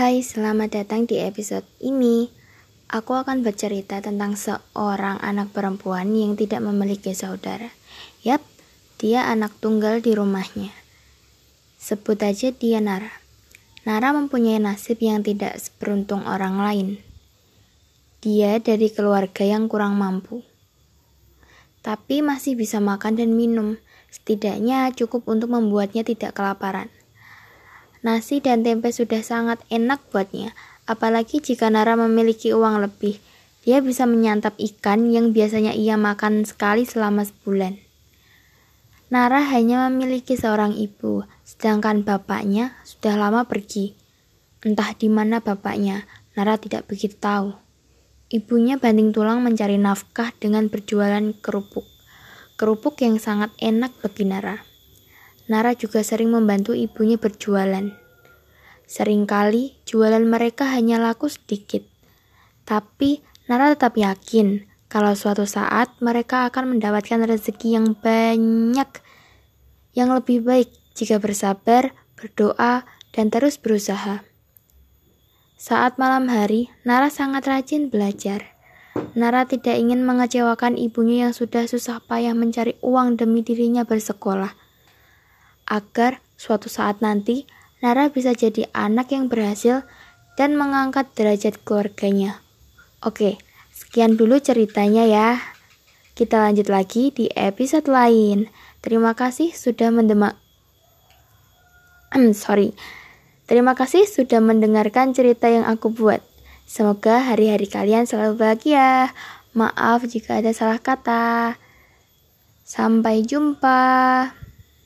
Hai, selamat datang di episode ini. Aku akan bercerita tentang seorang anak perempuan yang tidak memiliki saudara. Yap, dia anak tunggal di rumahnya. Sebut aja dia Nara. Nara mempunyai nasib yang tidak seberuntung orang lain. Dia dari keluarga yang kurang mampu. Tapi masih bisa makan dan minum, setidaknya cukup untuk membuatnya tidak kelaparan. Nasi dan tempe sudah sangat enak buatnya, apalagi jika Nara memiliki uang lebih. Dia bisa menyantap ikan yang biasanya ia makan sekali selama sebulan. Nara hanya memiliki seorang ibu, sedangkan bapaknya sudah lama pergi. Entah di mana bapaknya, Nara tidak begitu tahu. Ibunya banding tulang mencari nafkah dengan berjualan kerupuk. Kerupuk yang sangat enak bagi Nara. Nara juga sering membantu ibunya berjualan. Seringkali jualan mereka hanya laku sedikit. Tapi Nara tetap yakin kalau suatu saat mereka akan mendapatkan rezeki yang banyak, yang lebih baik jika bersabar, berdoa, dan terus berusaha. Saat malam hari, Nara sangat rajin belajar. Nara tidak ingin mengecewakan ibunya yang sudah susah payah mencari uang demi dirinya bersekolah agar suatu saat nanti Nara bisa jadi anak yang berhasil dan mengangkat derajat keluarganya. Oke, sekian dulu ceritanya ya. Kita lanjut lagi di episode lain. Terima kasih sudah mendemak. sorry. Terima kasih sudah mendengarkan cerita yang aku buat. Semoga hari-hari kalian selalu bahagia. Maaf jika ada salah kata. Sampai jumpa.